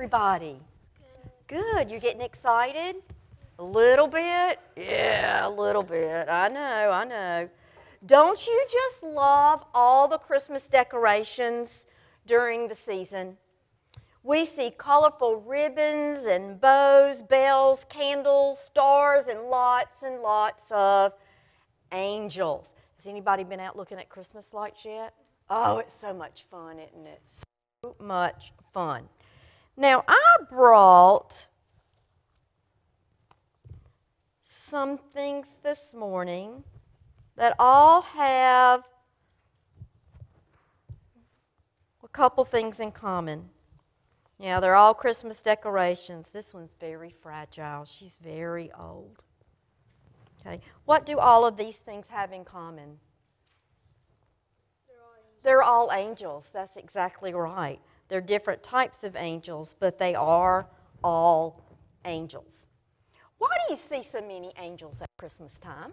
everybody? Good. You're getting excited? A little bit? Yeah, a little bit. I know, I know. Don't you just love all the Christmas decorations during the season? We see colorful ribbons and bows, bells, candles, stars, and lots and lots of angels. Has anybody been out looking at Christmas lights yet? Oh, it's so much fun, isn't it? So much fun. Now, I brought some things this morning that all have a couple things in common. Yeah, they're all Christmas decorations. This one's very fragile. She's very old. Okay. What do all of these things have in common? They're all angels. That's exactly right. They're different types of angels, but they are all angels. Why do you see so many angels at Christmas time?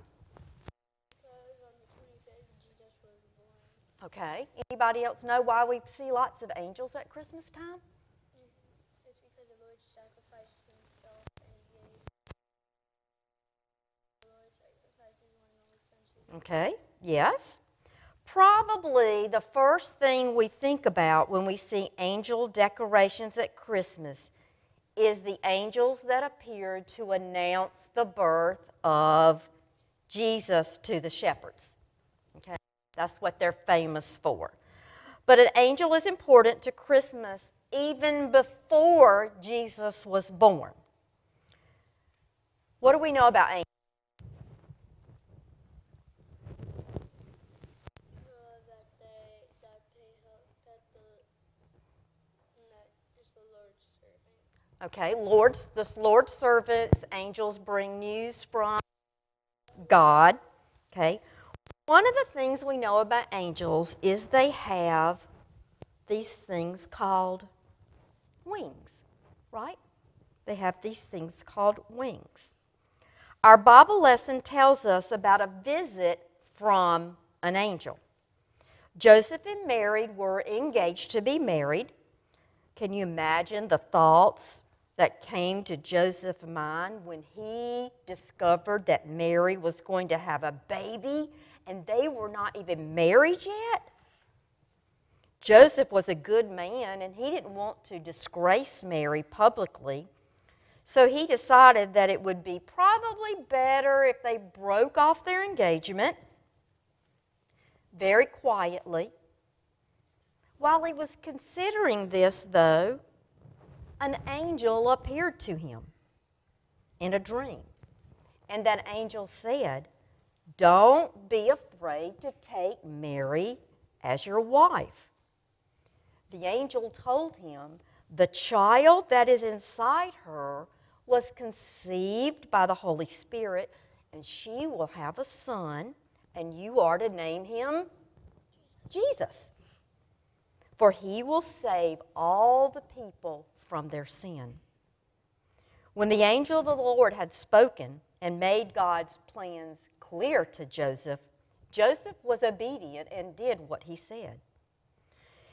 Okay. Anybody else know why we see lots of angels at Christmas time? Mm-hmm. It's because the Lord sacrificed himself and he gave the Lord sacrificed his one and only son Okay. Yes. Probably the first thing we think about when we see angel decorations at Christmas is the angels that appeared to announce the birth of Jesus to the shepherds. Okay? That's what they're famous for. But an angel is important to Christmas even before Jesus was born. What do we know about angels? uh, that they that they help that the and that is the Lord's servant. Okay, Lord's this Lord's servants, angels bring news from God. Okay. One of the things we know about angels is they have these things called wings, right? They have these things called wings. Our Bible lesson tells us about a visit from an angel. Joseph and Mary were engaged to be married. Can you imagine the thoughts that came to Joseph's mind when he discovered that Mary was going to have a baby and they were not even married yet? Joseph was a good man and he didn't want to disgrace Mary publicly. So he decided that it would be probably better if they broke off their engagement very quietly. While he was considering this, though, an angel appeared to him in a dream. And that angel said, Don't be afraid to take Mary as your wife. The angel told him, The child that is inside her was conceived by the Holy Spirit, and she will have a son, and you are to name him Jesus. For he will save all the people from their sin. When the angel of the Lord had spoken and made God's plans clear to Joseph, Joseph was obedient and did what he said.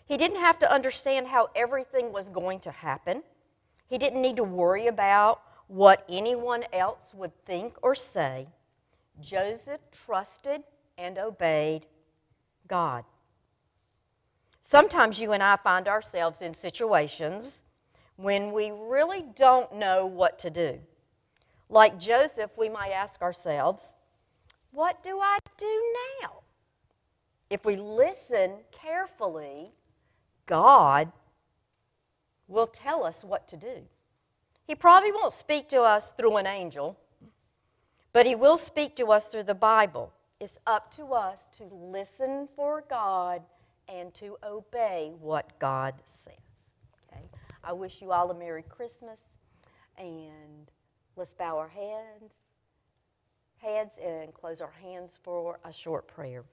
He didn't have to understand how everything was going to happen. He didn't need to worry about what anyone else would think or say. Joseph trusted and obeyed God. Sometimes you and I find ourselves in situations when we really don't know what to do. Like Joseph, we might ask ourselves, What do I do now? If we listen carefully, God will tell us what to do. He probably won't speak to us through an angel, but He will speak to us through the Bible. It's up to us to listen for God and to obey what God says. I wish you all a Merry Christmas and let's bow our heads, heads and close our hands for a short prayer.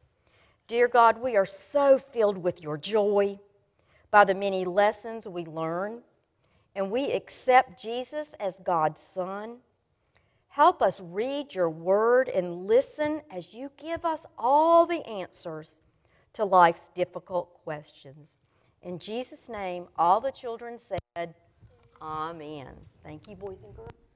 Dear God, we are so filled with your joy by the many lessons we learn, and we accept Jesus as God's Son. Help us read your word and listen as you give us all the answers to life's difficult questions. In Jesus' name, all the children said, Amen. Thank you, boys and girls.